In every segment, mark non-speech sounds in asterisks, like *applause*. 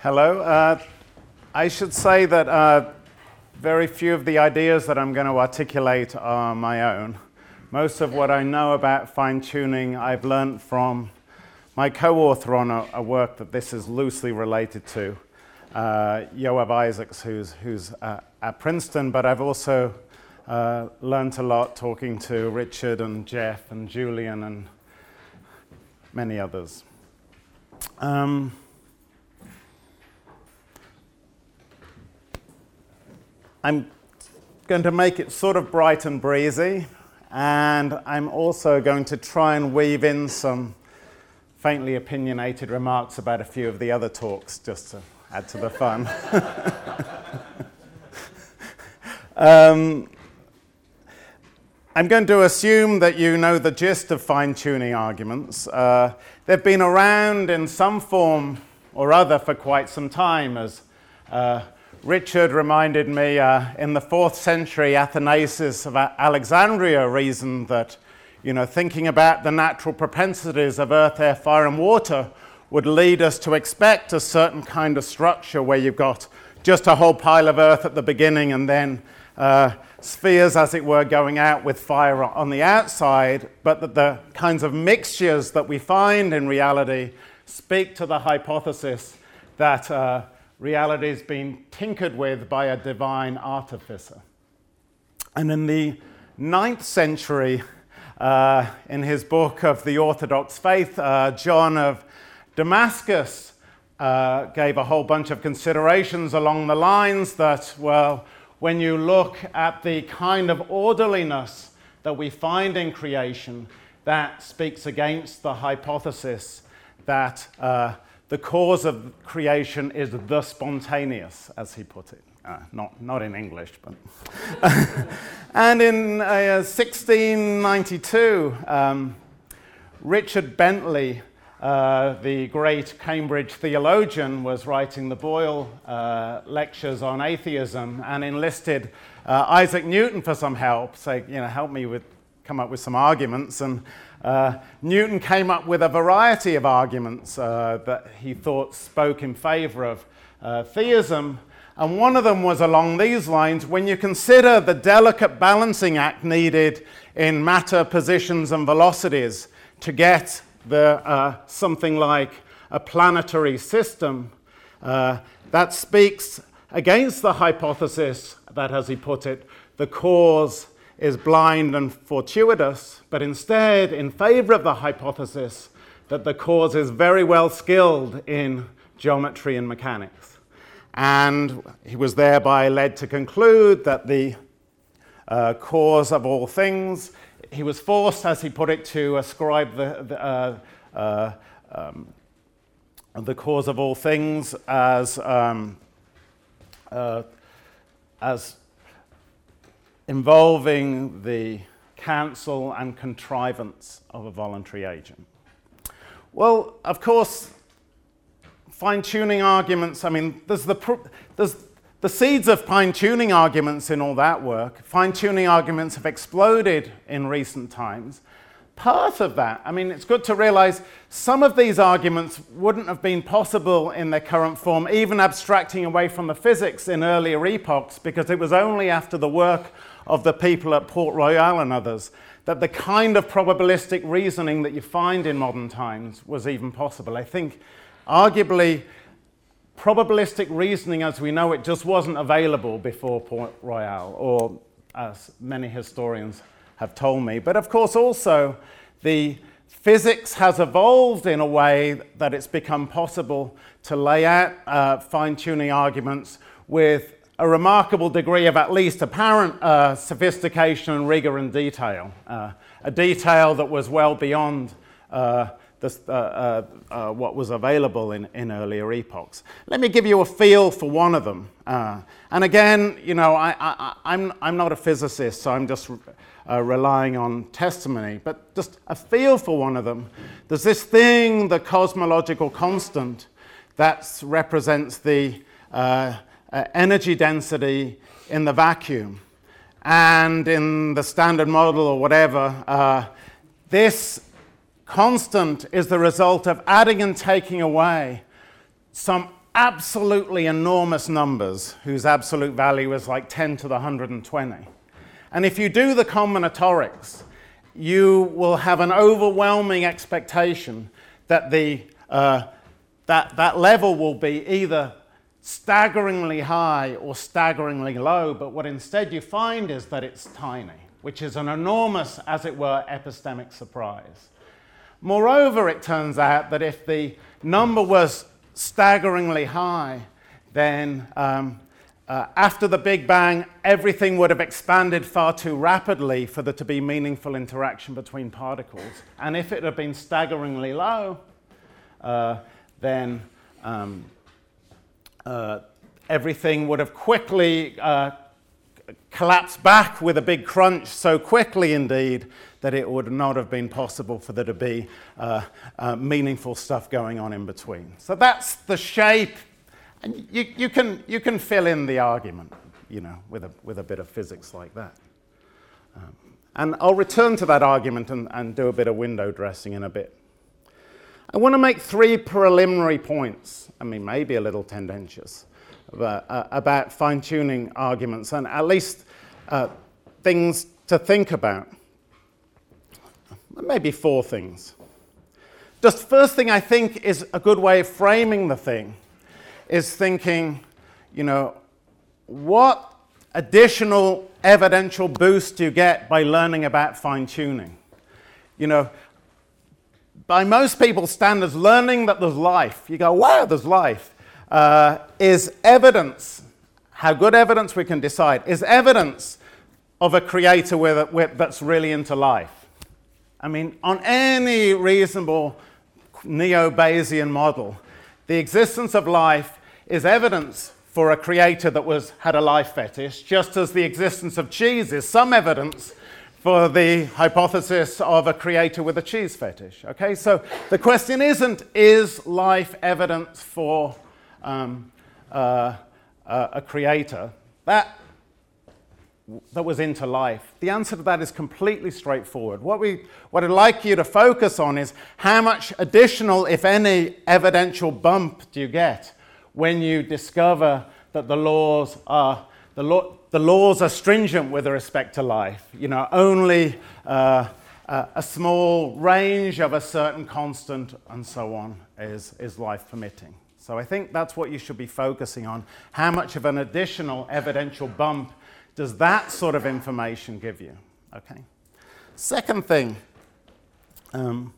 Hello. Uh, I should say that uh, very few of the ideas that I'm going to articulate are my own. Most of what I know about fine tuning I've learned from my co author on a, a, work that this is loosely related to, uh, Yoav Isaacs, who's, who's uh, at Princeton, but I've also uh, learned a lot talking to Richard and Jeff and Julian and many others. Um, I'm going to make it sort of bright and breezy, and I'm also going to try and weave in some faintly opinionated remarks about a few of the other talks just to add to the fun. *laughs* um, I'm going to assume that you know the gist of fine tuning arguments. Uh, they've been around in some form or other for quite some time, as uh, Richard reminded me uh, in the fourth century, Athanasius of Alexandria reasoned that, you know, thinking about the natural propensities of earth, air, fire, and water would lead us to expect a certain kind of structure where you've got just a whole pile of earth at the beginning and then uh, spheres, as it were, going out with fire on the outside, but that the kinds of mixtures that we find in reality speak to the hypothesis that uh, reality has been tinkered with by a divine artificer. And in the ninth century, uh, in his book of the Orthodox Faith, uh, John of Damascus uh, gave a whole bunch of considerations along the lines that, well, when you look at the kind of orderliness that we find in creation, that speaks against the hypothesis that uh, the cause of creation is the spontaneous, as he put it. Uh, not, not in English, but. *laughs* and in uh, 1692, um, Richard Bentley uh, the great Cambridge theologian, was writing the Boyle uh, lectures on atheism and enlisted uh, Isaac Newton for some help, say, you know, help me with, come up with some arguments. And uh, Newton came up with a variety of arguments uh, that he thought spoke in favor of theism. And one of them was along these lines when you consider the delicate balancing act needed in matter, positions, and velocities to get the, uh, something like a planetary system, uh, that speaks against the hypothesis that, as he put it, the cause is blind and fortuitous, but instead in favor of the hypothesis that the cause is very well skilled in geometry and mechanics. And he was thereby led to conclude that the uh, cause of all things he was forced, as he put it, to ascribe the, the, uh, uh, um, the cause of all things as, um, uh, as involving the counsel and contrivance of a voluntary agent. Well, of course, fine tuning arguments, I mean, there's the, there's the seeds of fine tuning arguments in all that work, fine tuning arguments have exploded in recent times. Part of that, I mean, it's good to realize some of these arguments wouldn't have been possible in their current form, even abstracting away from the physics in earlier epochs, because it was only after the work of the people at Port Royal and others that the kind of probabilistic reasoning that you find in modern times was even possible. I think, arguably, probabilistic reasoning as we know it just wasn't available before Port Royal, or as many historians have told me. But of course, also, the physics has evolved in a way that it's become possible to lay out uh, fine tuning arguments with a remarkable degree of at least apparent uh, sophistication and rigor and detail, uh, a detail that was well beyond uh, this, uh, uh, uh, what was available in, in earlier epochs. Let me give you a feel for one of them. And again, you know, I, I, I'm, I'm not a physicist, so I'm just relying on testimony, but just a feel for one of them. There's this thing, the cosmological constant, that represents the uh, energy density in the vacuum. And in the standard model or whatever, this constant is the result of adding and taking away some absolutely enormous numbers whose absolute value is like 10 to the 120. And if you do the combinatorics, you will have an overwhelming expectation that the, uh, that, that level will be either staggeringly high or staggeringly low, but what instead you find is that it's tiny, which is an enormous, as it were, epistemic surprise. Moreover, it turns out that if the number was staggeringly high, then um, uh, after the Big Bang, everything would have expanded far too rapidly for there to be meaningful interaction between particles. And if it had been staggeringly low, uh, then um, uh, everything would have quickly uh, collapsed back with a big crunch, so quickly indeed that it would not have been possible for there to be uh, uh, meaningful stuff going on in between. So that's the shape, and you, you, can, you can fill in the argument, you know, with a, with a bit of physics like that. Um, and I'll return to that argument and, and do a bit of window dressing in a bit. I want to make three preliminary points, I mean, maybe a little tendentious, about, uh, about fine tuning arguments and at least uh, things to think about. Maybe four things. Just first thing I think is a good way of framing the thing is thinking, you know, what additional evidential boost do you get by learning about fine tuning? You know, by most people's standards, learning that there's life, you go, wow, there's life, uh, is evidence, how good evidence we can decide, is evidence of a creator with, with, that's really into life. I mean, on any reasonable neo Bayesian model, the existence of life is evidence for a creator that was, had a life fetish, just as the existence of cheese is some evidence for the hypothesis of a creator with a cheese fetish. Okay, so the question isn't is life evidence for um, uh, uh, a creator that that was into life? The answer to that is completely straightforward. What, we, what I'd like you to focus on is how much additional, if any, evidential bump do you get when you discover that the laws are the, law, the laws are stringent with respect to life. You know, only uh, a small range of a certain constant and so on is, is life permitting. So I think that's what you should be focusing on. How much of an additional evidential bump does that sort of information give you? Okay. Second thing um,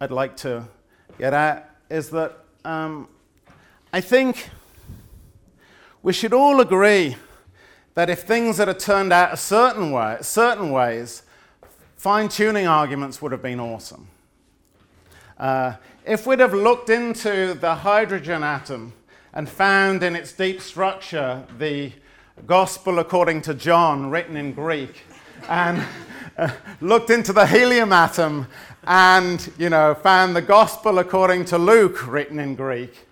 I'd like to get at is that um, I think we should all agree that if things had turned out a certain way, certain ways, fine-tuning arguments would have been awesome. Uh, if we'd have looked into the hydrogen atom and found in its deep structure the Gospel according to John written in Greek, and uh, looked into the helium atom and you know found the Gospel according to Luke written in Greek,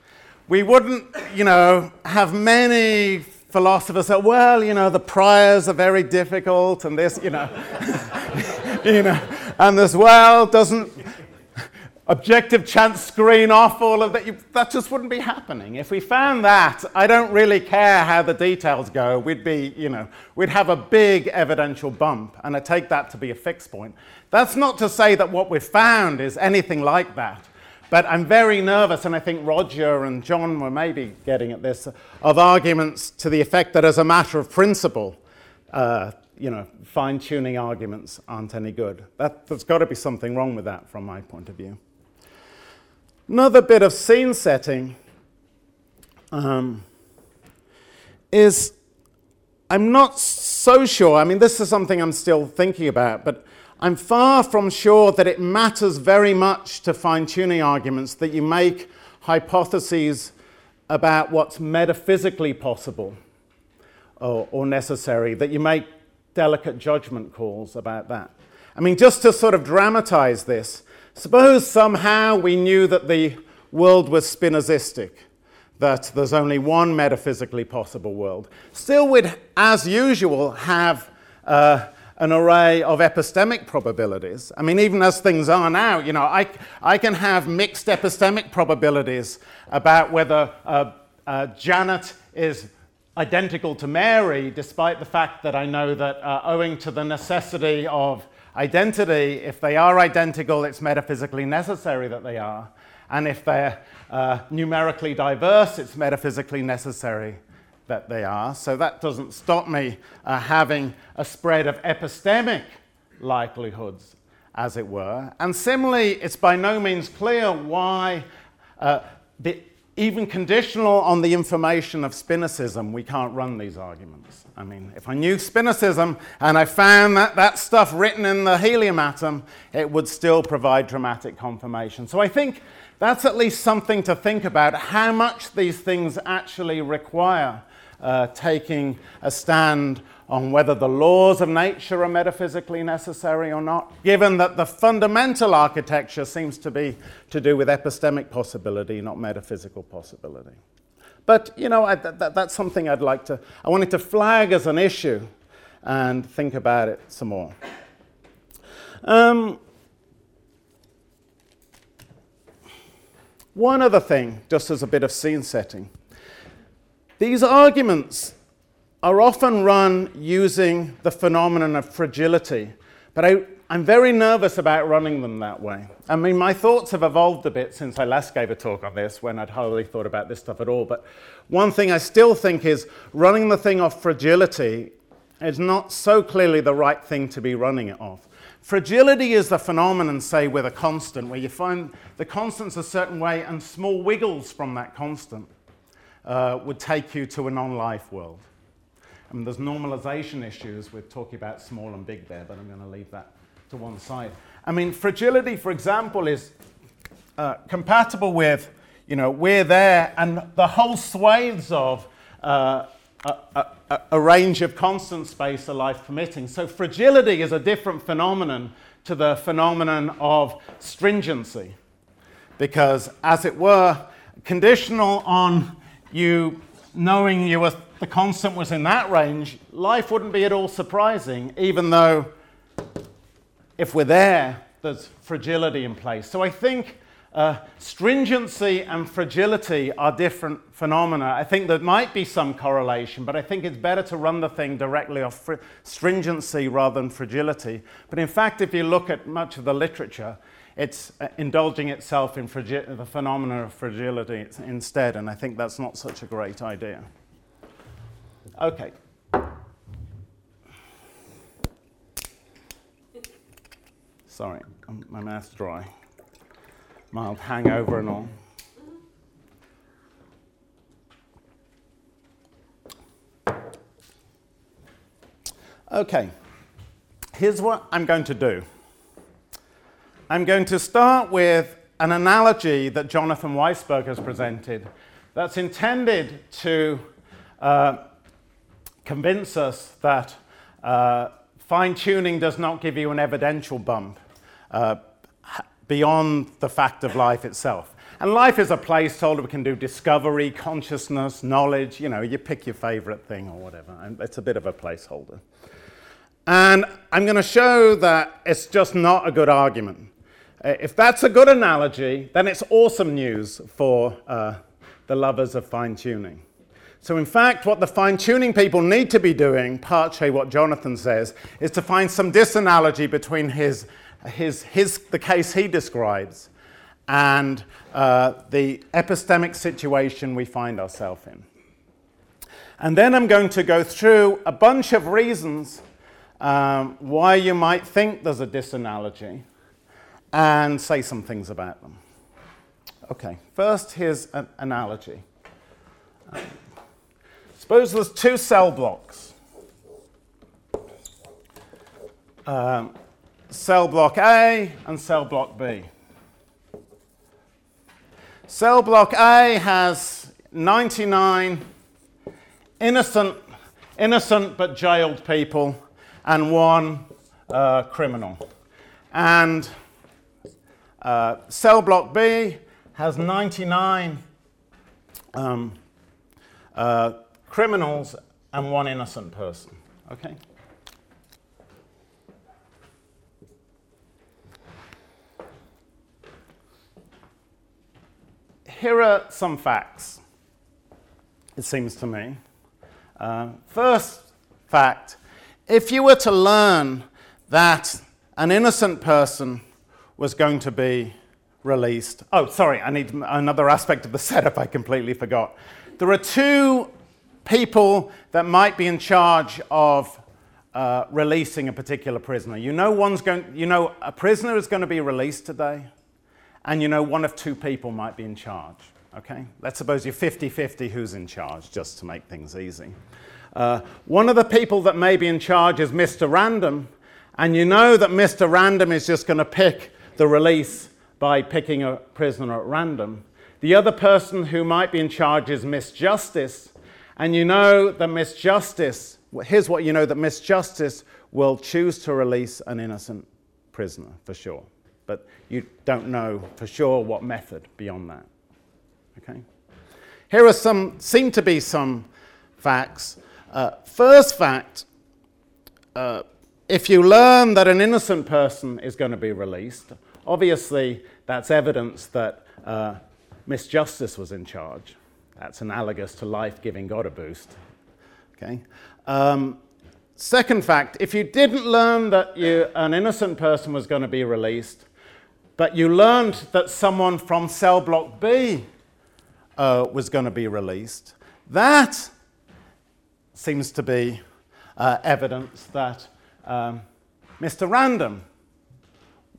we wouldn't, you know, have many philosophers say, well, you know, the priors are very difficult and this, you know, *laughs* you know, and this, well, doesn't objective chance screen off all of that? You, that just wouldn't be happening. If we found that, I don't really care how the details go. We'd be, you know, we'd have a big evidential bump, and I take that to be a fixed point. That's not to say that what we've found is anything like that. But I'm very nervous, and I think Roger and John were maybe getting at this, of arguments to the effect that as a matter of principle, uh, you know, fine-tuning arguments aren't any good. That, there's got to be something wrong with that from my point of view. Another bit of scene setting um, is I'm not so sure. I mean, this is something I'm still thinking about, but I'm far from sure that it matters very much to fine tuning arguments that you make hypotheses about what's metaphysically possible or, or, necessary, that you make delicate judgment calls about that. I mean, just to sort of dramatize this, suppose somehow we knew that the world was spinozistic, that there's only one metaphysically possible world. Still, we'd, as usual, have. Uh, an array of epistemic probabilities. I mean, even as things are now, you know, I, I can have mixed epistemic probabilities about whether uh, uh, Janet is identical to Mary, despite the fact that I know that uh, owing to the necessity of identity, if they are identical, it's metaphysically necessary that they are. And if they're uh, numerically diverse, it's metaphysically necessary that they are. So that doesn't stop me uh, having a spread of epistemic likelihoods, as it were. And similarly, it's by no means clear why, uh, the, even conditional on the information of Spinozism, we can't run these arguments. I mean, if I knew Spinozism and I found that, that stuff written in the helium atom, it would still provide dramatic confirmation. So I think that's at least something to think about how much these things actually require uh, taking a stand on whether the laws of nature are metaphysically necessary or not, given that the fundamental architecture seems to be to do with epistemic possibility, not metaphysical possibility. But, you know, I, that, that's something I'd like to, I wanted to flag as an issue and think about it some more. Um, one other thing, just as a bit of scene setting. These arguments are often run using the phenomenon of fragility, but I, am very nervous about running them that way. I mean, my thoughts have evolved a bit since I last gave a talk on this when I'd hardly thought about this stuff at all. But one thing I still think is running the thing off fragility is not so clearly the right thing to be running it off. Fragility is the phenomenon, say, with a constant, where you find the constant's a certain way and small wiggles from that constant uh, would take you to a non life world. I mean, there's normalization issues with talking about small and big there, but I'm going to leave that to one side. I mean, fragility, for example, is uh, compatible with, you know, we're there and the whole swathes of uh, a, a, a, range of constant space are life permitting. So fragility is a different phenomenon to the phenomenon of stringency, because, as it were, conditional on you knowing you were, the constant was in that range, life wouldn't be at all surprising, even though if we're there, there's fragility in place. So I think uh, stringency and fragility are different phenomena. I think there might be some correlation, but I think it's better to run the thing directly off fr- stringency rather than fragility. But in fact, if you look at much of the literature, it's uh, indulging itself in fragi- the phenomena of fragility instead, and I think that's not such a great idea. Okay. Sorry, my mouth's dry. Mild hangover and all. Okay, here's what I'm going to do. I'm going to start with an analogy that Jonathan Weisberg has presented that's intended to uh, convince us that uh, fine tuning does not give you an evidential bump uh, beyond the fact of life itself. And life is a placeholder. We can do discovery, consciousness, knowledge. You know, you pick your favorite thing or whatever. It's a bit of a placeholder. And I'm going to show that it's just not a good argument. Uh, if that's a good analogy, then it's awesome news for uh, the lovers of fine tuning. So, in fact, what the fine tuning people need to be doing, pace what Jonathan says, is to find some disanalogy between his, his, his, the case he describes and uh, the epistemic situation we find ourselves in. And then I'm going to go through a bunch of reasons um, why you might think there's a disanalogy and say some things about them. Okay, first here's an analogy. Suppose there's two cell blocks. Um, cell block A and cell block B. Cell block A has 99 innocent, innocent but jailed people and one uh, criminal. And uh, cell block B has 99 um, uh, criminals and one innocent person. Okay? Here are some facts, it seems to me. Uh, first fact if you were to learn that an innocent person was going to be released. Oh, sorry, I need another aspect of the *laughs* setup I completely forgot. There are two people that might be in charge of uh, releasing a particular prisoner. You know, one's going, you know a prisoner is going to be released today, and you know one of two people might be in charge. Okay? Let's suppose you're 50 50 who's in charge, just to make things easy. Uh, one of the people that may be in charge is Mr. Random, and you know that Mr. Random is just going to pick the release by picking a prisoner at random. The other person who might be in charge is Miss Justice, and you know that Miss Justice, here's what you know that Miss Justice will choose to release an innocent prisoner for sure. But you don't know for sure what method beyond that. Okay? Here are some, seem to be some facts. Uh, first fact uh, if you learn that an innocent person is going to be released, obviously that's evidence that uh, Justice was in charge. That's analogous to life giving God a boost. Okay? Um, second fact if you didn't learn that you, an innocent person was going to be released, but you learned that someone from cell block B uh, was going to be released, that seems to be uh, evidence that um, Mr. Random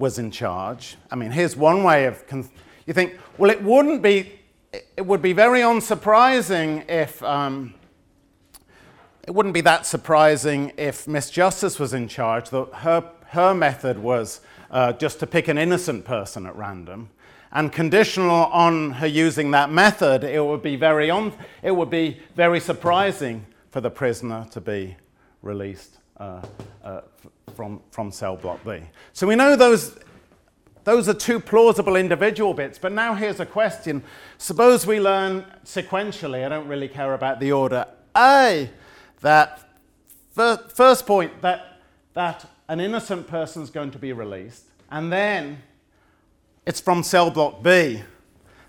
was in charge. I mean, here's one way of. Con- you think, well, it wouldn't be. It would be very unsurprising if. Um, it wouldn't be that surprising if Miss Justice was in charge. That her her method was uh, just to pick an innocent person at random, and conditional on her using that method, it would be very. It would be very surprising for the prisoner to be released uh, uh, from, from cell block B. So we know those, those are two plausible individual bits, but now here's a question. Suppose we learn sequentially, I don't really care about the order, A, that fir- first point, that, that an innocent person is going to be released, and then it's from cell block B.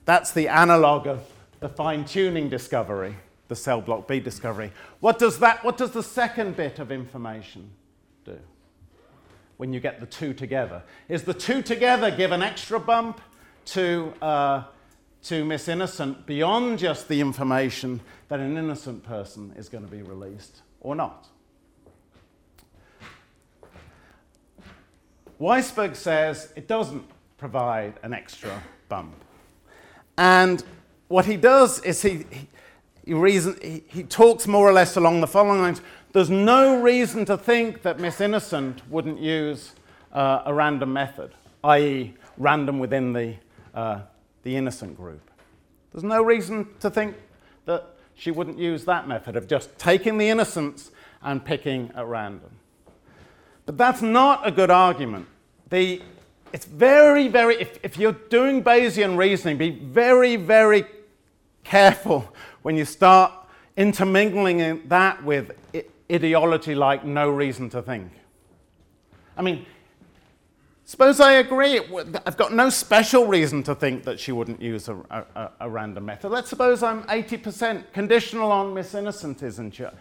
That's the analog of the fine tuning discovery the cell block B discovery. What does, that, what does the second bit of information do when you get the two together? Is the two together give an extra bump to, uh, to Miss Innocent beyond just the information that an innocent person is going to be released or not? Weisberg says it doesn't provide an extra bump. And what he does is he, he, he, reason, he, he talks more or less along the following lines. There's no reason to think that Miss Innocent wouldn't use uh, a random method, i.e., random within the, uh, the innocent group. There's no reason to think that she wouldn't use that method of just taking the innocents and picking at random. But that's not a good argument. The, it's very, very, if, if you're doing Bayesian reasoning, be very, very careful when you start intermingling that with ideology like no reason to think. I mean, suppose I agree, I've got no special reason to think that she wouldn't use a, a, a random method. Let's suppose I'm 80% conditional on Miss Innocent is in charge.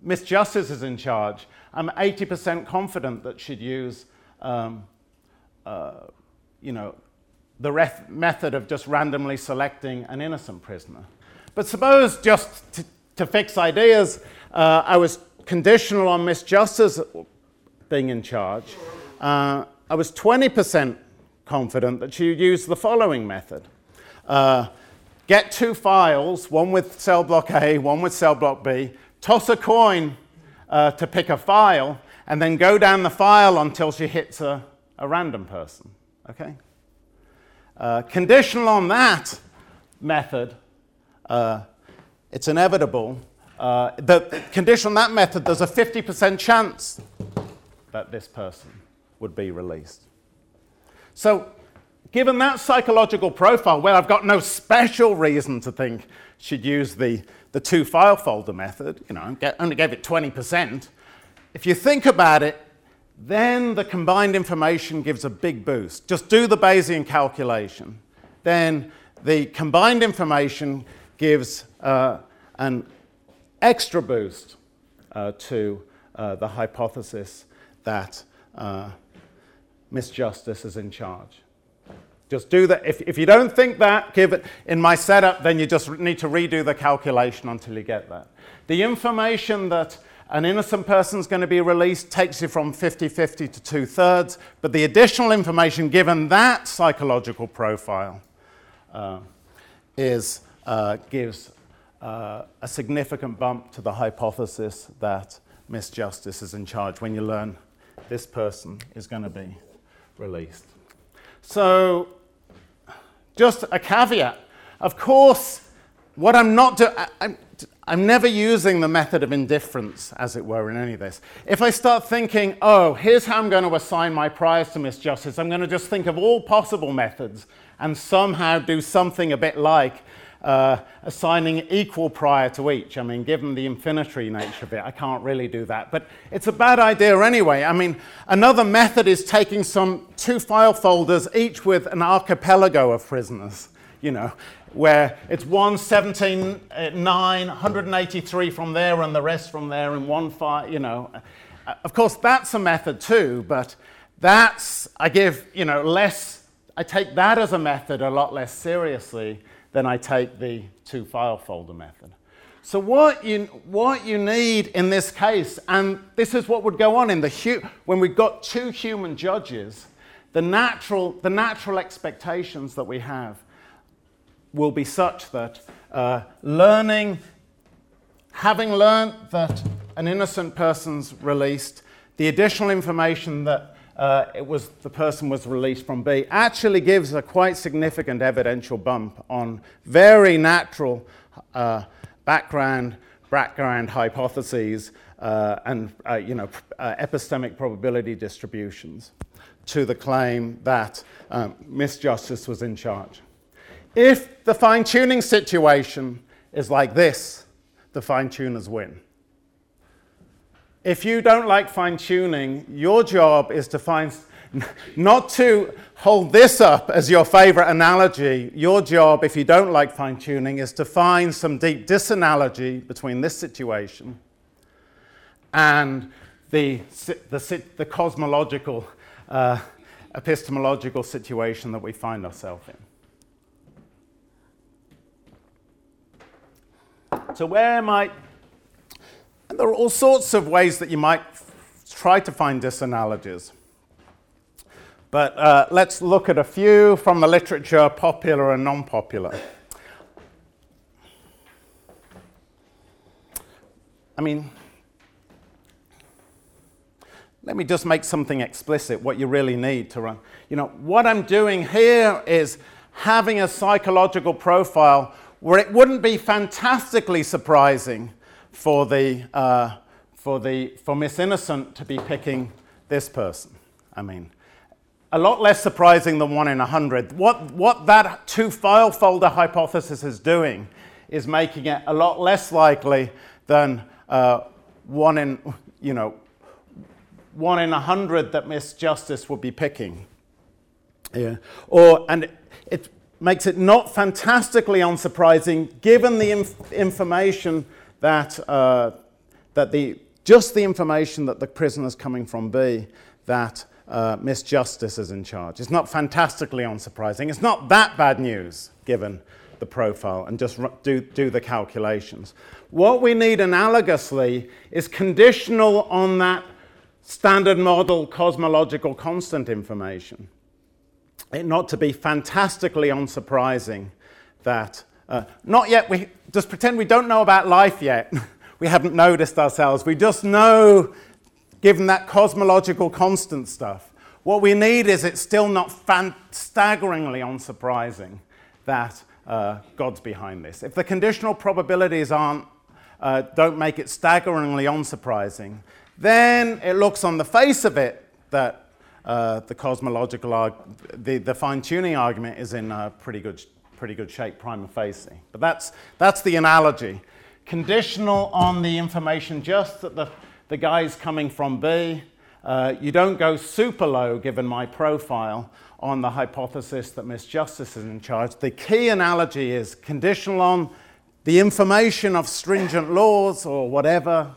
Miss Justice is in charge. I'm 80% confident that she'd use, um, uh, you know, the ref- method of just randomly selecting an innocent prisoner. But suppose, just to, to fix ideas, uh, I was conditional on Miss Justice being in charge. Uh, I was 20% confident that she would use the following method. Uh, get two files, one with cell block A, one with cell block B, toss a coin uh, to pick a file, and then go down the file until she hits a, a random person. Okay? Uh, conditional on that method, uh, it's inevitable. Uh, the condition on that method, there's a 50% chance that this person would be released. So, given that psychological profile, well, I've got no special reason to think she'd use the, the two file folder method, you know, only gave it 20%. If you think about it, then the combined information gives a big boost. Just do the Bayesian calculation. Then the combined information gives uh, an extra boost uh, to uh, the hypothesis that uh, Justice is in charge. Just do that. If, if you don't think that, give it in my setup, then you just need to redo the calculation until you get that. The information that an innocent person is going to be released takes you from 50 50 to two thirds, but the additional information given that psychological profile uh, is, uh, gives uh, a significant bump to the hypothesis that Miss Justice is in charge when you learn this person is going to be released. So, just a caveat. Of course, what I'm not doing, I'm, I'm never using the method of indifference, as it were, in any of this. If I start thinking, oh, here's how I'm going to assign my priors to Miss Justice, I'm going to just think of all possible methods and somehow do something a bit like uh, assigning equal prior to each. I mean, given the infinitary nature of it, I can't really do that. But it's a bad idea anyway. I mean, another method is taking some two file folders, each with an archipelago of prisoners, you know, where it's 117, uh, 9, 183 from there, and the rest from there, and one file, you know. Uh, of course, that's a method too, but that's, I give, you know, less, I take that as a method a lot less seriously then I take the two file folder method. So what you, what you need in this case, and this is what would go on in the hu- when we've got two human judges, the natural, the natural expectations that we have will be such that uh, learning, having learned that an innocent person's released, the additional information that uh, it was the person was released from B actually gives a quite significant evidential bump on very natural uh, background background hypotheses uh, and uh, you know uh, epistemic probability distributions to the claim that um, Miss Justice was in charge. If the fine tuning situation is like this, the fine tuners win. If you don't like fine tuning, your job is to find, not to hold this up as your favorite analogy. Your job, if you don't like fine tuning, is to find some deep disanalogy between this situation and the, the, the cosmological, uh, epistemological situation that we find ourselves in. So, where might and there are all sorts of ways that you might try to find disanalogies. But uh, let's look at a few from the literature, popular and non popular. I mean, let me just make something explicit what you really need to run. You know, what I'm doing here is having a psychological profile where it wouldn't be fantastically surprising for, the, uh, for, the, for Miss Innocent to be picking this person. I mean, a lot less surprising than one in a hundred. What, what that two file folder hypothesis is doing is making it a lot less likely than uh, one in, you know, one in a hundred that Miss Justice would be picking. Yeah. Or, and it, makes it not fantastically unsurprising given the inf- information that, uh, that the, just the information that the prisoner's coming from B, that uh, Miss Justice is in charge. It's not fantastically unsurprising. It's not that bad news, given the profile, and just do, do the calculations. What we need analogously is conditional on that standard model cosmological constant information. It not to be fantastically unsurprising that uh, not yet, we just pretend we don't know about life yet. *laughs* we haven't noticed ourselves. We just know, given that cosmological constant stuff, what we need is it's still not fan- staggeringly unsurprising that uh, God's behind this. If the conditional probabilities aren't, uh, don't make it staggeringly unsurprising, then it looks on the face of it that uh, the cosmological, arg- the, the fine tuning argument is in pretty good pretty good shape prima facie. But that's, that's the analogy. Conditional on the information just that the, the guy's coming from B, Uh, you don't go super low, given my profile, on the hypothesis that Miss Justice is in charge. The key analogy is conditional on the information of stringent laws or whatever.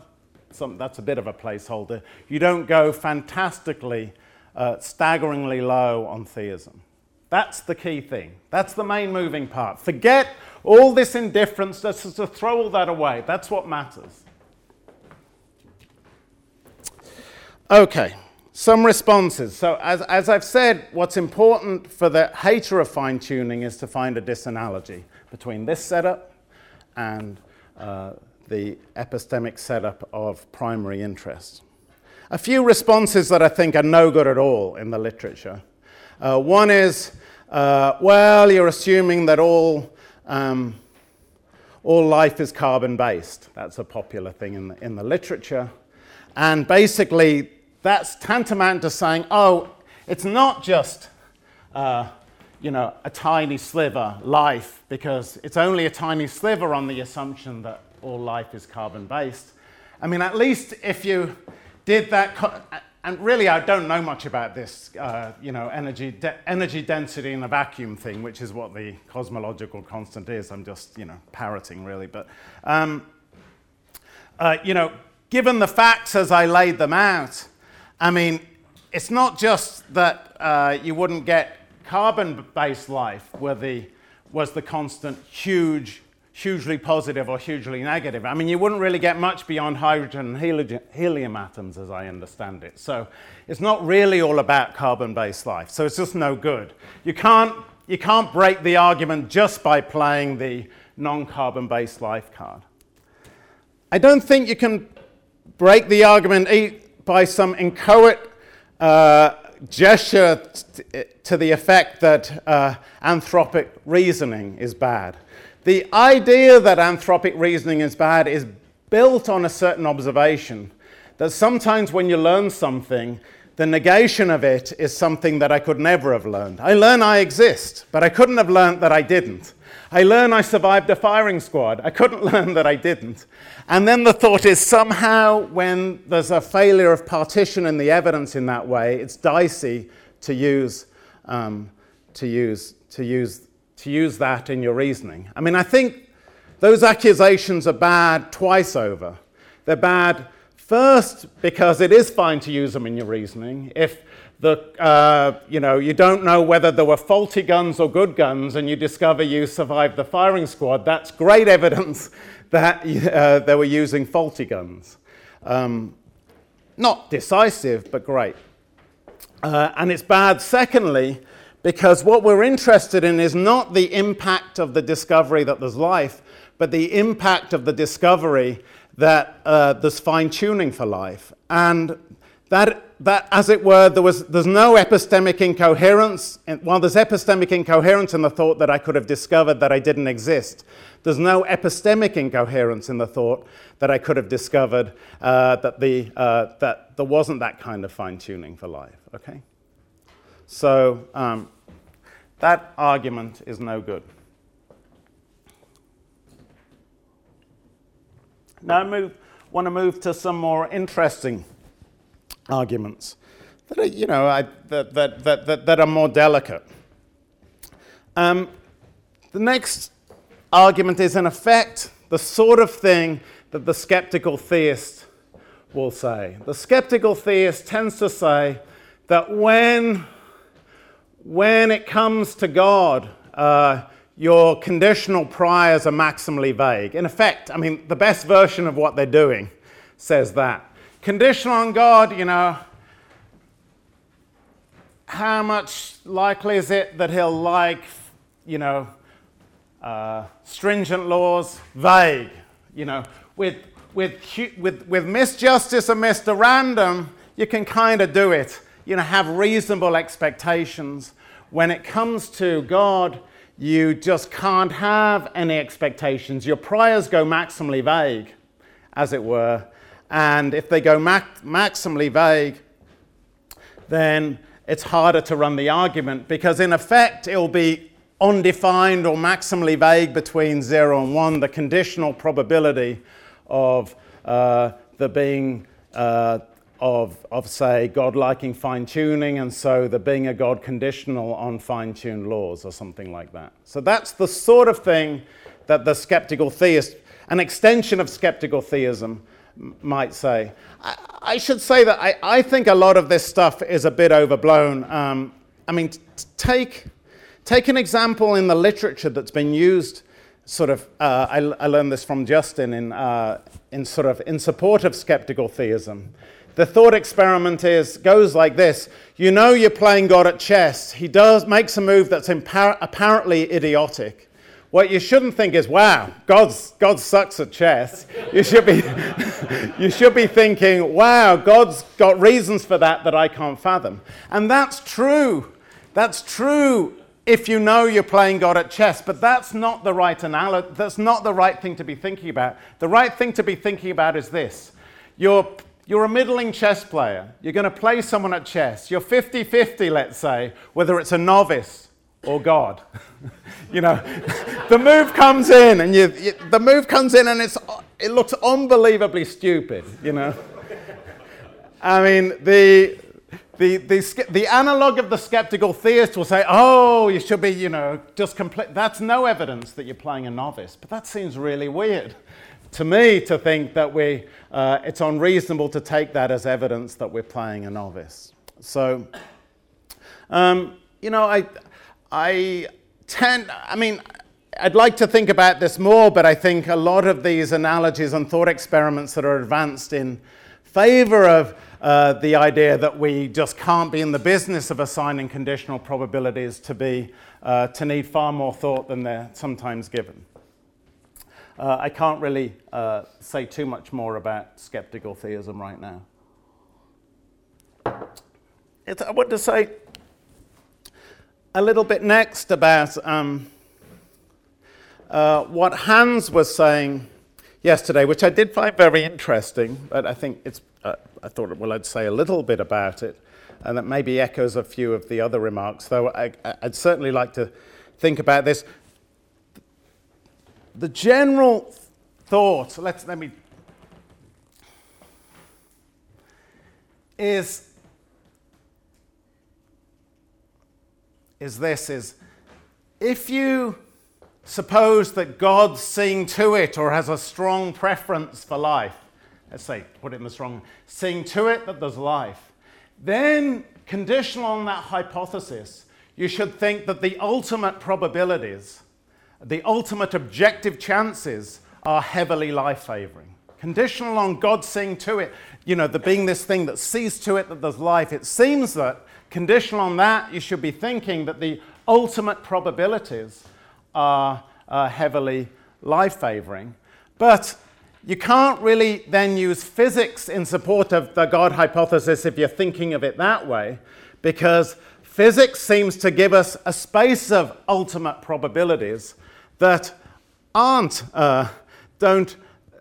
Some, that's a bit of a placeholder. You don't go fantastically, uh, staggeringly low on theism. That's the key thing. That's the main moving part. Forget all this indifference, just to throw all that away. That's what matters. Okay, some responses. So, as, as I've said, what's important for the hater of fine tuning is to find a disanalogy between this setup and uh, the epistemic setup of primary interest. A few responses that I think are no good at all in the literature. Uh, one is, uh, well, you're assuming that all, um, all life is carbon based. That's a popular thing in the, in the literature. And basically, that's tantamount to saying, oh, it's not just, uh, you know, a tiny sliver, life, because it's only a tiny sliver on the assumption that all life is carbon based. I mean, at least if you did that, and really I don't know much about this, uh, you know, energy, de- energy density in a vacuum thing, which is what the cosmological constant is. I'm just, you know, parroting really. But, um, uh, you know, given the facts as I laid them out, I mean, it's not just that uh, you wouldn't get carbon based life where the, was the constant huge, hugely positive or hugely negative. I mean, you wouldn't really get much beyond hydrogen and helium atoms, as I understand it. So it's not really all about carbon based life. So it's just no good. You can't, you can't break the argument just by playing the non carbon based life card. I don't think you can break the argument by some inchoate uh, gesture t- to the effect that uh, anthropic reasoning is bad. The idea that anthropic reasoning is bad is built on a certain observation that sometimes when you learn something, the negation of it is something that I could never have learned. I learn I exist, but I couldn't have learned that I didn't. I learn I survived a firing squad. I couldn't *laughs* learn that I didn't. And then the thought is somehow, when there's a failure of partition in the evidence in that way, it's dicey to use, um, to use, to use, to use that in your reasoning. I mean, I think those accusations are bad twice over. They're bad first because it is fine to use them in your reasoning. If the, uh, you know, you don't know whether there were faulty guns or good guns, and you discover you survived the firing squad, that's great evidence *laughs* that uh, they were using faulty guns. Um, not decisive, but great. Uh, and it's bad, secondly, because what we're interested in is not the impact of the discovery that there's life, but the impact of the discovery that uh, there's fine tuning for life. And that, that, as it were, there was, there's no epistemic incoherence. While there's epistemic incoherence in the thought that I could have discovered that I didn't exist, there's no epistemic incoherence in the thought that I could have discovered uh, that, the, uh, that there wasn't that kind of fine tuning for life. Okay? So um, that argument is no good. Now I want to move to some more interesting arguments that are, you know, I, that, that, that, that, that are more delicate. Um, the next argument is, in effect, the sort of thing that the skeptical theist will say. The skeptical theist tends to say that when, when it comes to God, uh, your conditional priors are maximally vague. In effect, I mean, the best version of what they're doing says that. Conditional on God, you know, how much likely is it that he'll like, you know, uh, stringent laws? Vague. You know, with, with, with, with Miss Justice and Mr. Random, you can kind of do it. You know, have reasonable expectations. When it comes to God, you just can't have any expectations. Your priors go maximally vague, as it were. And if they go maximally vague, then it's harder to run the argument because, in effect, it will be undefined or maximally vague between 0 and 1, the conditional probability of uh, the being uh, of, of say, God liking fine tuning, and so the being a God conditional on fine tuned laws or something like that. So that's the sort of thing that the skeptical theist, an extension of skeptical theism, might say. I, I, should say that I, I think a lot of this stuff is a bit overblown. Um, I mean, t- take, take an example in the literature that's been used sort of, uh, I, I, learned this from Justin in, uh, in sort of in support of skeptical theism. The thought experiment is goes like this: You know you're playing God at chess. He does makes a move that's impar- apparently idiotic. What you shouldn't think is, "Wow, God's God sucks at chess." You should be *laughs* you should be thinking, "Wow, God's got reasons for that that I can't fathom." And that's true. That's true if you know you're playing God at chess, but that's not the right analogy. That's not the right thing to be thinking about. The right thing to be thinking about is this: You're you're a middling chess player. You're going to play someone at chess. You're 50 50, let's say, whether it's a novice or God. *laughs* you know, *laughs* the move comes in and you, you, the move comes in and it's, it looks unbelievably stupid, you know. I mean, the, the, the, the analog of the skeptical theist will say, oh, you should be, you know, just complete. That's no evidence that you're playing a novice, but that seems really weird to me to think that we, uh, it's unreasonable to take that as evidence that we're playing a novice. So, um, you know, I, I tend, I mean, I'd like to think about this more, but I think a lot of these analogies and thought experiments that are advanced in favor of uh, the idea that we just can't be in the business of assigning conditional probabilities to be uh, to need far more thought than they're sometimes given. Uh, I can't really uh, say too much more about skeptical theism right now. It's, I want to say a little bit next about um, uh, what Hans was saying yesterday, which I did find very interesting, but I think it's, uh, I thought, well, I'd say a little bit about it, and that maybe echoes a few of the other remarks, though I, I'd certainly like to think about this the general thought, let's, let me, is, is this, is if you suppose that God's seeing to it or has a strong preference for life, let's say, put it in the strong, seeing to it that there's life, then conditional on that hypothesis, you should think that the ultimate probabilities the ultimate objective chances are heavily life favoring. Conditional on God seeing to it, you know, the being this thing that sees to it that there's life, it seems that conditional on that, you should be thinking that the ultimate probabilities are uh, heavily life favoring. But you can't really then use physics in support of the God hypothesis if you're thinking of it that way, because physics seems to give us a space of ultimate probabilities that aren't, uh, don't,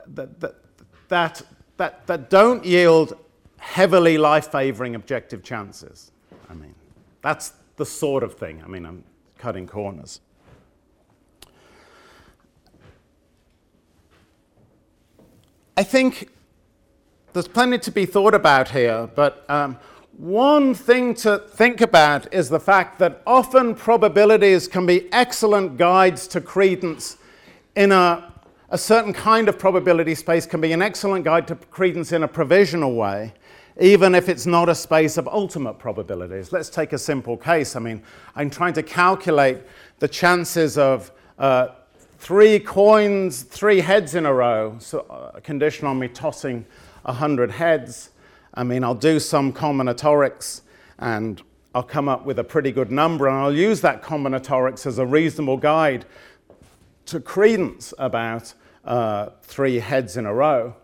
that, that, that, that, don't yield heavily life favoring objective chances. I mean, that's the sort of thing. I mean, I'm cutting corners. I think there's plenty to be thought about here, but um, one thing to think about is the fact that often probabilities can be excellent guides to credence in a, a certain kind of probability space can be an excellent guide to credence in a provisional way, even if it's not a space of ultimate probabilities. Let's take a simple case. I mean, I'm trying to calculate the chances of uh, three coins, three heads in a row, so, uh, condition on me tossing 100 heads. I mean, I'll do some combinatorics and I'll come up with a pretty good number, and I'll use that combinatorics as a reasonable guide to credence about uh, three heads in a row.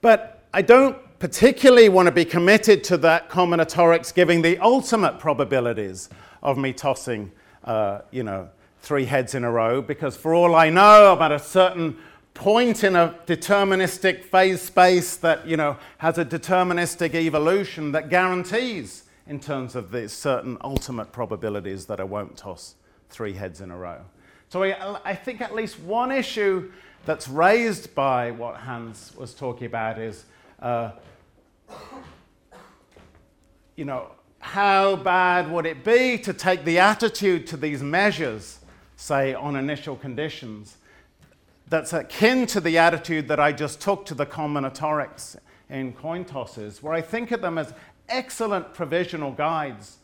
But I don't particularly want to be committed to that combinatorics giving the ultimate probabilities of me tossing, uh, you know, three heads in a row, because for all I know about a certain point in a deterministic phase space that you know has a deterministic evolution that guarantees in terms of the certain ultimate probabilities that I won't toss three heads in a row. So I, I think at least one issue that's raised by what Hans was talking about is uh, you know, how bad would it be to take the attitude to these measures, say, on initial conditions, that's akin to the attitude that I just took to the combinatorics in coin tosses, where I think of them as excellent provisional guides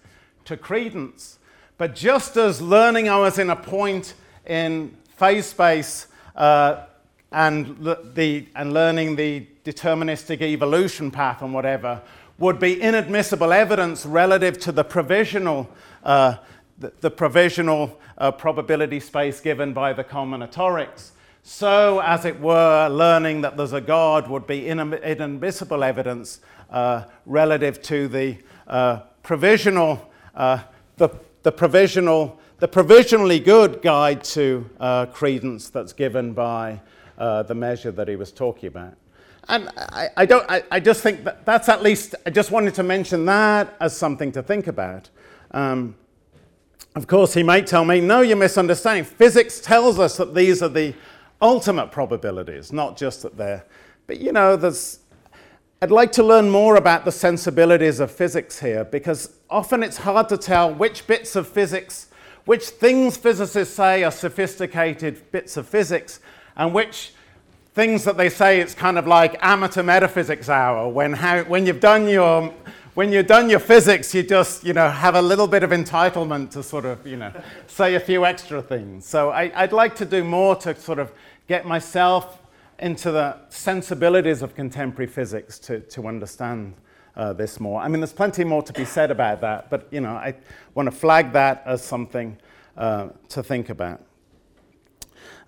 to credence. But just as learning I was in a point in phase space uh, and, the, and learning the deterministic evolution path and whatever would be inadmissible evidence relative to the provisional, uh, the, the, provisional uh, probability space given by the combinatorics. So, as it were, learning that there's a God would be inadmissible evidence uh, relative to the uh, provisional, uh, the, the, provisional, the provisionally good guide to uh, credence that's given by the measure that he was talking about. And I, I, don't, I, I, just think that that's at least, I just wanted to mention that as something to think about. Um, of course, he might tell me, no, you're misunderstanding. Physics tells us that these are the ultimate probabilities, not just that they're. But you know, there's, I'd like to learn more about the sensibilities of physics here because often it's hard to tell which bits of physics, which things physicists say are sophisticated bits of physics, and which things that they say it's kind of like amateur metaphysics hour when, how, when you've done your when you've done your physics you just you know have a little bit of entitlement to sort of you know say a few extra things so I, would like to do more to sort of get myself into the sensibilities of contemporary physics to, to understand uh, this more i mean there's plenty more to be said about that but you know i want to flag that as something uh, to think about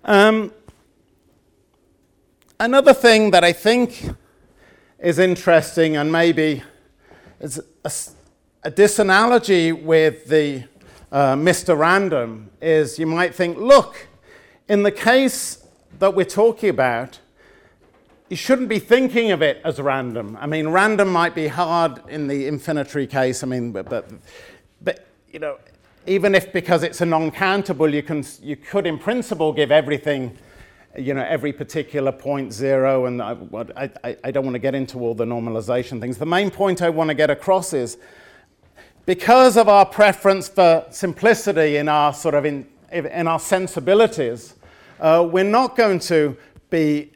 um, Another thing that I think is interesting and maybe is a, a disanalogy with the uh, Mr. Random is you might think, look, in the case that we're talking about, you shouldn't be thinking of it as random. I mean, random might be hard in the infinitary case. I mean, but, but, but you know, even if because it's a non-countable, you, can, you could in principle give everything you know, every particular point zero, and uh, I, I, I don't want to get into all the normalization things. The main point I want to get across is because of our preference for simplicity in our sort of in, in our sensibilities, uh, we're not going to be,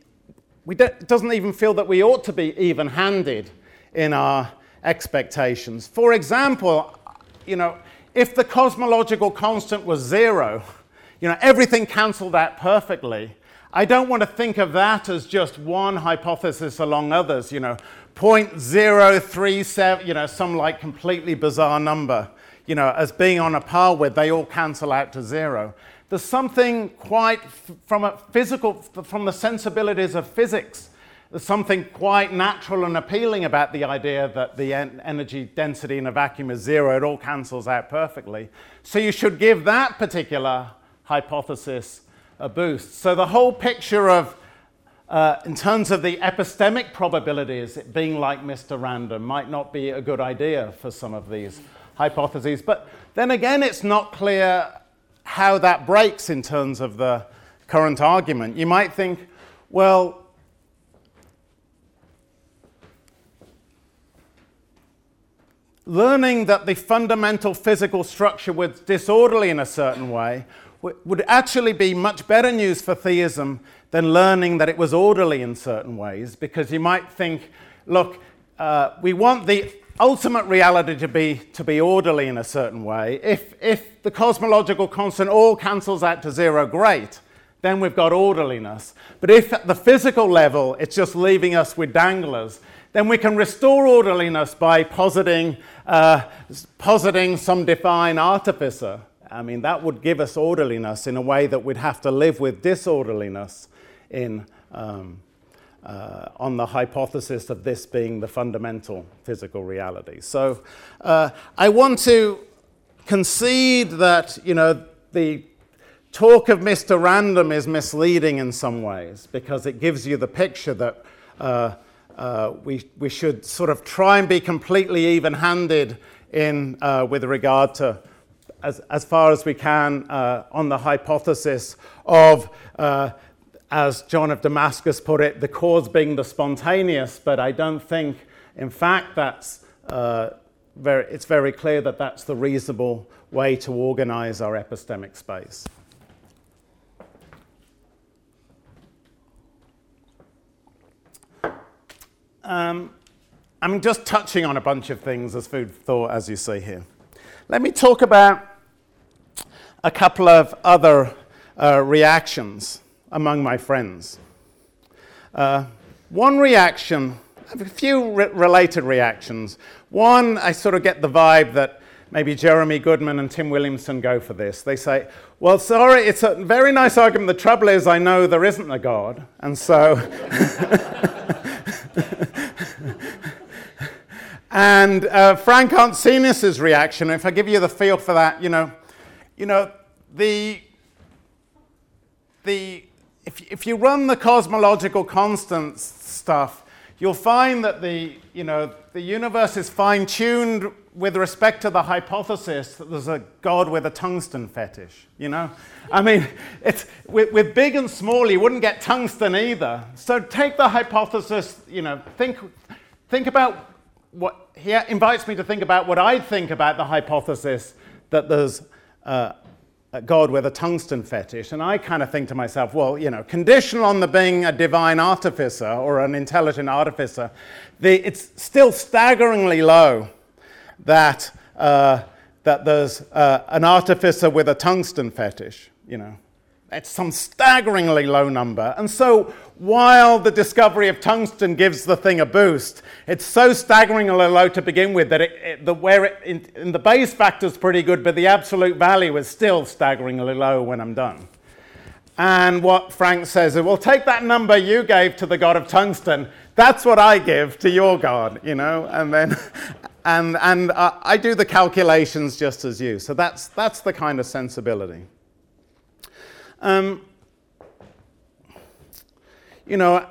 we it doesn't even feel that we ought to be even handed in our expectations. For example, you know, if the cosmological constant was zero, you know, everything cancelled out perfectly, I don't want to think of that as just one hypothesis along others, you know, 0.037, you know, some like completely bizarre number, you know, as being on a par with, they all cancel out to zero. There's something quite, from a physical, from the sensibilities of physics, there's something quite natural and appealing about the idea that the en- energy density in a vacuum is zero. It all cancels out perfectly. So you should give that particular hypothesis a boost. So the whole picture of, uh, in terms of the epistemic probabilities, it being like Mr. Random might not be a good idea for some of these hypotheses. But then again, it's not clear how that breaks in terms of the current argument. You might think, well, learning that the fundamental physical structure was disorderly in a certain way would actually be much better news for theism than learning that it was orderly in certain ways, because you might think, look, uh, we want the ultimate reality to be, to be orderly in a certain way. If, if the cosmological constant all cancels out to zero, great, then we've got orderliness. But if at the physical level it's just leaving us with danglers, then we can restore orderliness by positing, uh, positing some divine artificer. I mean, that would give us orderliness in a way that we'd have to live with disorderliness in, um, uh, on the hypothesis of this being the fundamental physical reality. So uh, I want to concede that, you know, the talk of Mr. Random is misleading in some ways because it gives you the picture that uh, uh, we, we should sort of try and be completely even handed in uh, with regard to as, as far as we can uh, on the hypothesis of, uh, as John of Damascus put it, the cause being the spontaneous, but I don't think, in fact, that's, uh, very, it's very clear that that's the reasonable way to organize our epistemic space. Um, I'm just touching on a bunch of things as food for thought, as you see here. Let me talk about a couple of other uh, reactions among my friends. Uh, one reaction, a few re- related reactions. One, I sort of get the vibe that maybe Jeremy Goodman and Tim Williamson go for this. They say, Well, sorry, it's a very nice argument. The trouble is, I know there isn't a God. And so. *laughs* and uh, Frank Arntzenius's reaction, if I give you the feel for that, you know, you know, the, the if, if you run the cosmological constants stuff, you'll find that the, you know, the universe is fine tuned with respect to the hypothesis that there's a God with a tungsten fetish. You know? I mean, it's, with, with big and small, you wouldn't get tungsten either. So take the hypothesis, you know, think, think about what he invites me to think about what I think about the hypothesis that there's uh, God with a tungsten fetish. And I kind of think to myself, well, you know, conditional on the being a divine artificer or an intelligent artificer, the, it's still staggeringly low that, uh, that there's uh, an artificer with a tungsten fetish, you know. It's some staggeringly low number. And so, while the discovery of tungsten gives the thing a boost, it's so staggeringly low to begin with that it, it, the, where it, in, in the Bayes factor is pretty good, but the absolute value is still staggeringly low when I'm done. And what Frank says is, well, take that number you gave to the god of tungsten. That's what I give to your god, you know. And then, *laughs* and and uh, I do the calculations just as you. So that's that's the kind of sensibility. Um, you know,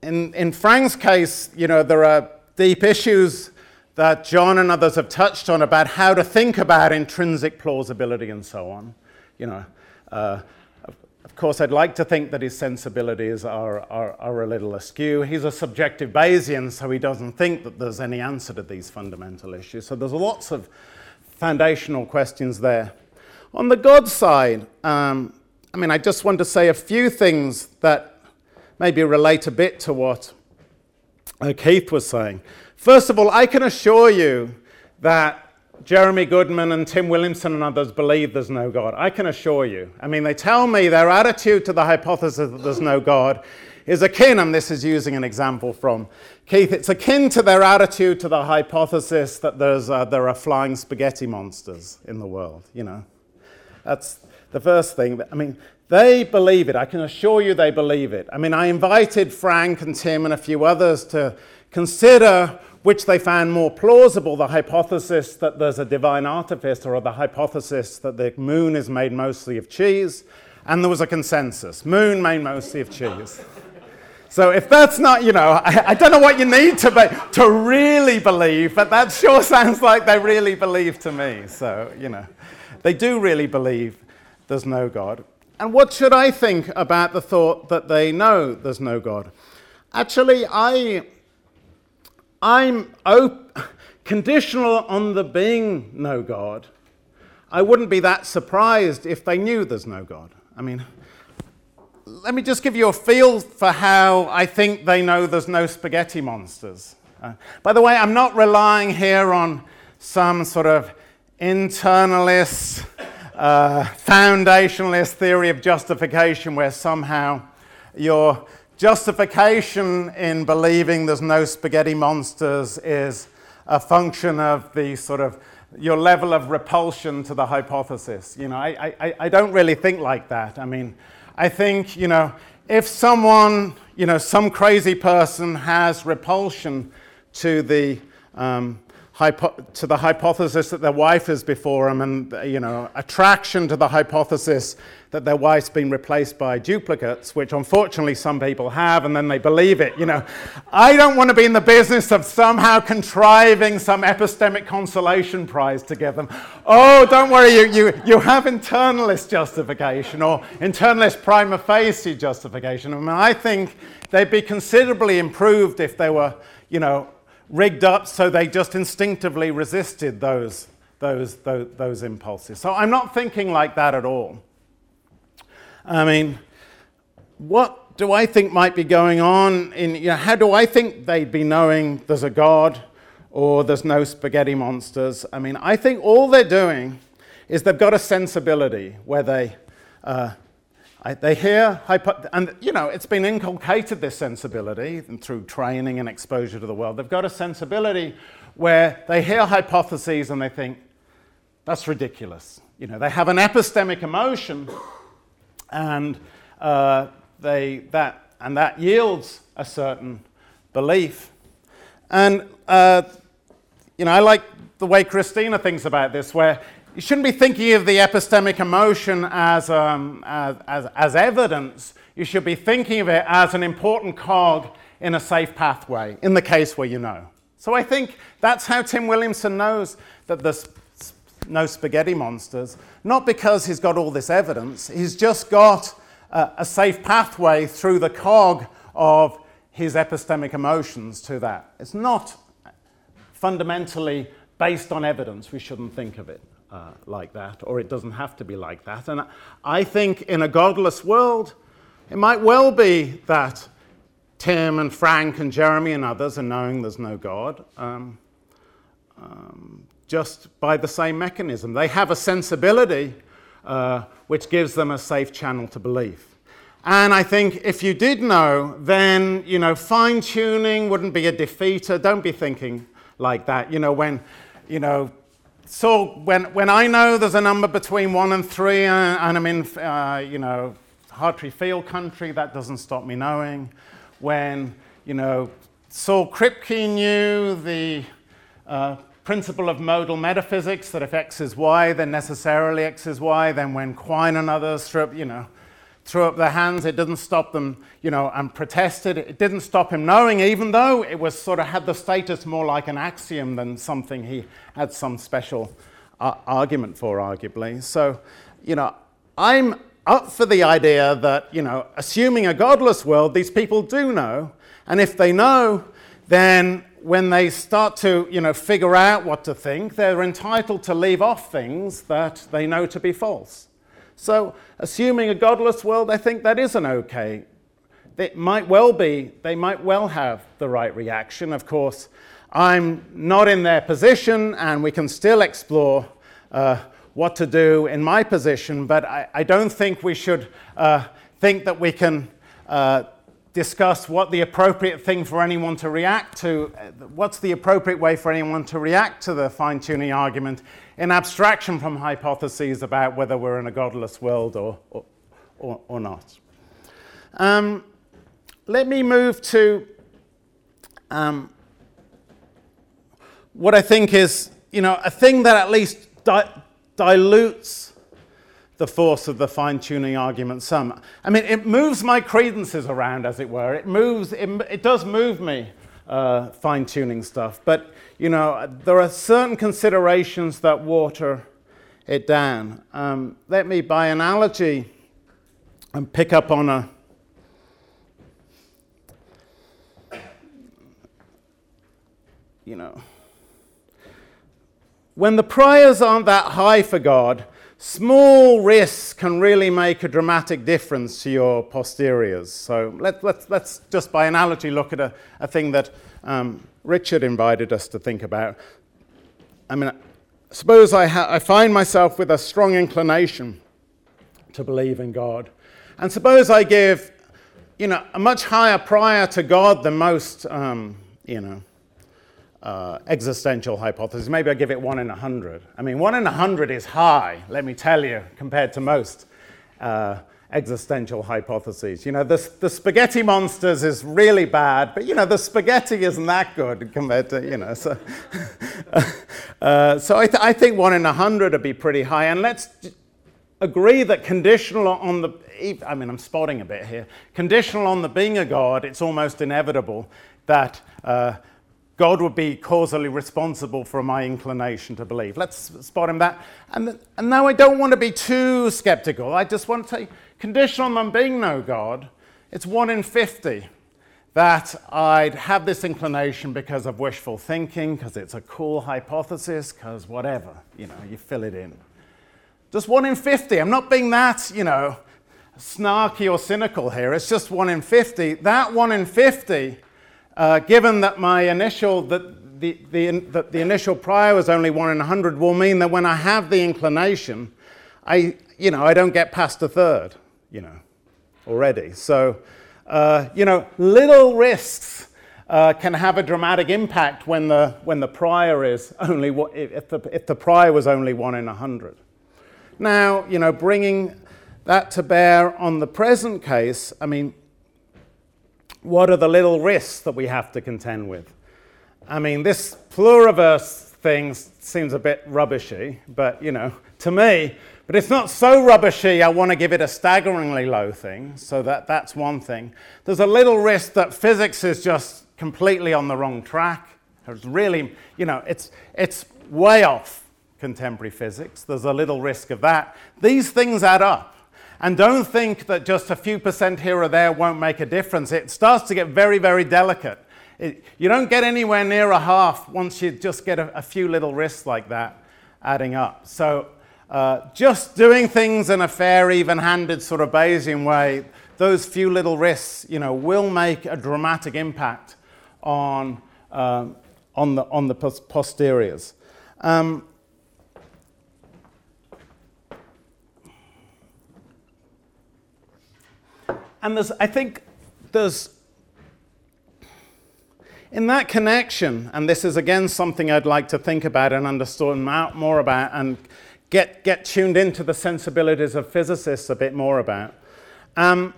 in, in Frank's case, you know, there are deep issues that John and others have touched on about how to think about intrinsic plausibility and so on. You know, uh, of course, I'd like to think that his sensibilities are, are, are a little askew. He's a subjective Bayesian, so he doesn't think that there's any answer to these fundamental issues. So there's lots of foundational questions there. On the God side, um, I mean, I just want to say a few things that maybe relate a bit to what Keith was saying. First of all, I can assure you that Jeremy Goodman and Tim Williamson and others believe there's no God. I can assure you. I mean, they tell me their attitude to the hypothesis that there's no God is akin, and this is using an example from Keith, it's akin to their attitude to the hypothesis that there's, uh, there are flying spaghetti monsters in the world, you know. That's the first thing. I mean, they believe it. I can assure you they believe it. I mean, I invited Frank and Tim and a few others to consider which they found more plausible the hypothesis that there's a divine artificer or the hypothesis that the moon is made mostly of cheese. And there was a consensus moon made mostly of cheese. So if that's not, you know, I, I, don't know what you need to be, to really believe, but that sure sounds like they really believe to me. So, you know. They do really believe there's no God. And what should I think about the thought that they know there's no God? Actually, I, I'm op- conditional on the being no God. I wouldn't be that surprised if they knew there's no God. I mean, let me just give you a feel for how I think they know there's no spaghetti monsters. Uh, by the way, I'm not relying here on some sort of internalist, uh, foundationalist theory of justification, where somehow your justification in believing there's no spaghetti monsters is a function of the sort of your level of repulsion to the hypothesis. You know, I, I, I don't really think like that. I mean, I think, you know, if someone, you know, some crazy person has repulsion to the um, hypo- to the hypothesis that their wife is before them and, you know, attraction to the hypothesis that their wife's been replaced by duplicates, which unfortunately some people have, and then they believe it. You know, I don't want to be in the business of somehow contriving some epistemic consolation prize to give them. Oh, don't worry, you, you, you have internalist justification or internalist prima facie justification. I mean, I think they'd be considerably improved if they were, you know, rigged up so they just instinctively resisted those, those, those, those impulses. So I'm not thinking like that at all. I mean, what do I think might be going on in, you know, how do I think they'd be knowing there's a God or there's no spaghetti monsters? I mean, I think all they're doing is they've got a sensibility where they, uh, they hear, hypo- and you know, it's been inculcated this sensibility through training and exposure to the world. They've got a sensibility where they hear hypotheses and they think, that's ridiculous. You know, they have an epistemic emotion and uh, they, that, and that yields a certain belief. And, uh, you know, I like the way Christina thinks about this, where you shouldn't be thinking of the epistemic emotion as, um, as, as, as, evidence. You should be thinking of it as an important cog in a safe pathway, in the case where you know. So I think that's how Tim Williamson knows that there's no spaghetti monsters, not because he's got all this evidence, he's just got a safe pathway through the cog of his epistemic emotions to that. It's not fundamentally based on evidence, we shouldn't think of it uh, like that, or it doesn't have to be like that. And I think in a godless world, it might well be that Tim and Frank and Jeremy and others are knowing there's no God um, um, just by the same mechanism. They have a sensibility uh, which gives them a safe channel to belief. And I think if you did know, then you know fine tuning wouldn't be a defeater. Don't be thinking like that. You know when you know so when, when I know there's a number between one and three, uh, and I'm in, uh, you know, Hartry Field country, that doesn't stop me knowing. When, you know, Saul Kripke knew the uh, principle of modal metaphysics, that if x is y, then necessarily x is y, then when Quine and others, you know, threw up their hands. It didn't stop them, you know, and protested. It didn't stop him knowing, even though it was sort of had the status more like an axiom than something he had some special uh, argument for, arguably. So, you know, I'm up for the idea that, you know, assuming a godless world, these people do know. And if they know, then when they start to, you know, figure out what to think, they're entitled to leave off things that they know to be false. So, assuming a godless world, I think that is an okay. It might well be, they might well have the right reaction. Of course, I'm not in their position, and we can still explore uh, what to do in my position, but I, I don't think we should uh, think that we can uh, discuss what the appropriate thing for anyone to react to, what's the appropriate way for anyone to react to the fine tuning argument in abstraction from hypotheses about whether we're in a godless world or, or, or, not. Um, let me move to um, what I think is, you know, a thing that at least di- dilutes the force of the fine tuning argument some. I mean, it moves my credences around, as it were. It moves, it, it does move me, uh, fine tuning stuff. But, you know, there are certain considerations that water it down. Um, let me, by analogy, and pick up on a. You know, when the priors aren't that high for God, Small risks can really make a dramatic difference to your posteriors. So let, let's, let's just by analogy look at a, a thing that um, Richard invited us to think about. I mean, suppose I, ha- I find myself with a strong inclination to believe in God. And suppose I give, you know, a much higher prior to God than most, um, you know, uh, existential hypothesis. Maybe I give it one in a hundred. I mean, one in a hundred is high, let me tell you, compared to most uh, existential hypotheses. You know, the, the spaghetti monsters is really bad, but you know, the spaghetti isn't that good compared to, you know. So, *laughs* uh, so I, th- I, think one in a hundred would be pretty high. And let's agree that conditional on the, I mean, I'm spotting a bit here, conditional on the being a God, it's almost inevitable that uh, God would be causally responsible for my inclination to believe. Let's spot him that. And, and now I don't want to be too skeptical. I just want to say, on them being no God, it's one in 50 that I'd have this inclination because of wishful thinking, because it's a cool hypothesis, because whatever, you know, you fill it in. Just one in 50. I'm not being that, you know, snarky or cynical here. It's just one in 50. That one in 50, uh, given that my initial, that the, the, that the initial prior was only one in a 100, will mean that when I have the inclination, I, you know, I don't get past a third, you know, already. So, uh, you know, little risks uh, can have a dramatic impact when the, when the prior is only, if the, if the prior was only one in a 100. Now, you know, bringing that to bear on the present case, I mean, what are the little risks that we have to contend with? I mean, this pluriverse thing seems a bit rubbishy, but you know, to me, but it's not so rubbishy, I want to give it a staggeringly low thing, so that, that's one thing. There's a little risk that physics is just completely on the wrong track. It's really, you know, it's, it's way off contemporary physics. There's a little risk of that. These things add up. And don't think that just a few percent here or there won't make a difference. It starts to get very, very delicate. It, you don't get anywhere near a half once you just get a, a few little risks like that adding up. So uh, just doing things in a fair, even-handed sort of Bayesian way, those few little risks, you know, will make a dramatic impact on, uh, on, the, on the posteriors. Um, and there's, I think there's, in that connection, and this is again something I'd like to think about and understand more about and get, get tuned into the sensibilities of physicists a bit more about. Um,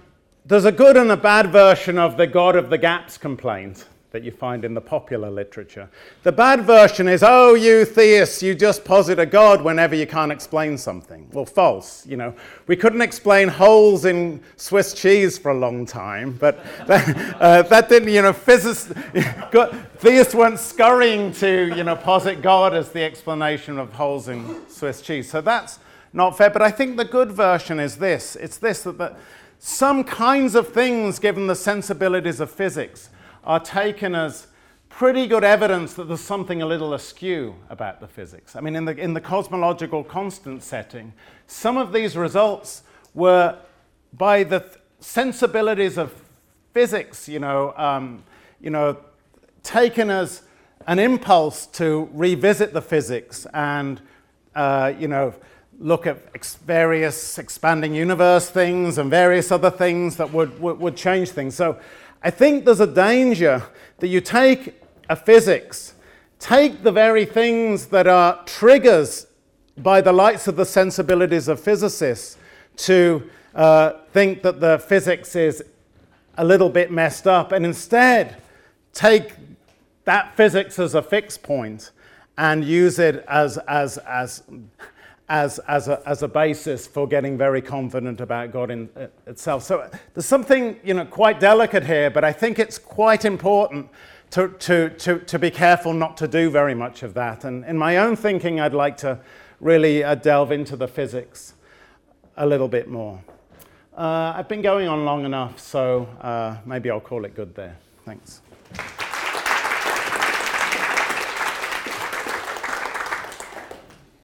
there's a good and a bad version of the God of the Gaps complaint that you find in the popular literature. The bad version is, oh, you theists, you just posit a God whenever you can't explain something. Well, false. You know, we couldn't explain holes in Swiss cheese for a long time, but *laughs* that, uh, that didn't, you know, physicists, *laughs* theists weren't scurrying to, you know, posit God as the explanation of holes in Swiss cheese. So that's not fair. But I think the good version is this. It's this that, that some kinds of things, given the sensibilities of physics, are taken as pretty good evidence that there's something a little askew about the physics. I mean, in the, in the cosmological constant setting, some of these results were by the th- sensibilities of physics, you know, um, you know, taken as an impulse to revisit the physics and, uh, you know, look at ex- various expanding universe things and various other things that would, would, would change things. So I think there's a danger that you take a physics, take the very things that are triggers by the lights of the sensibilities of physicists to uh, think that the physics is a little bit messed up, and instead take that physics as a fixed point and use it as, as, as as, as, a, as a basis for getting very confident about God in uh, itself. So there's something you know, quite delicate here, but I think it's quite important to, to, to, to be careful not to do very much of that. And in my own thinking, I'd like to really uh, delve into the physics a little bit more. Uh, I've been going on long enough, so uh, maybe I'll call it good there. Thanks.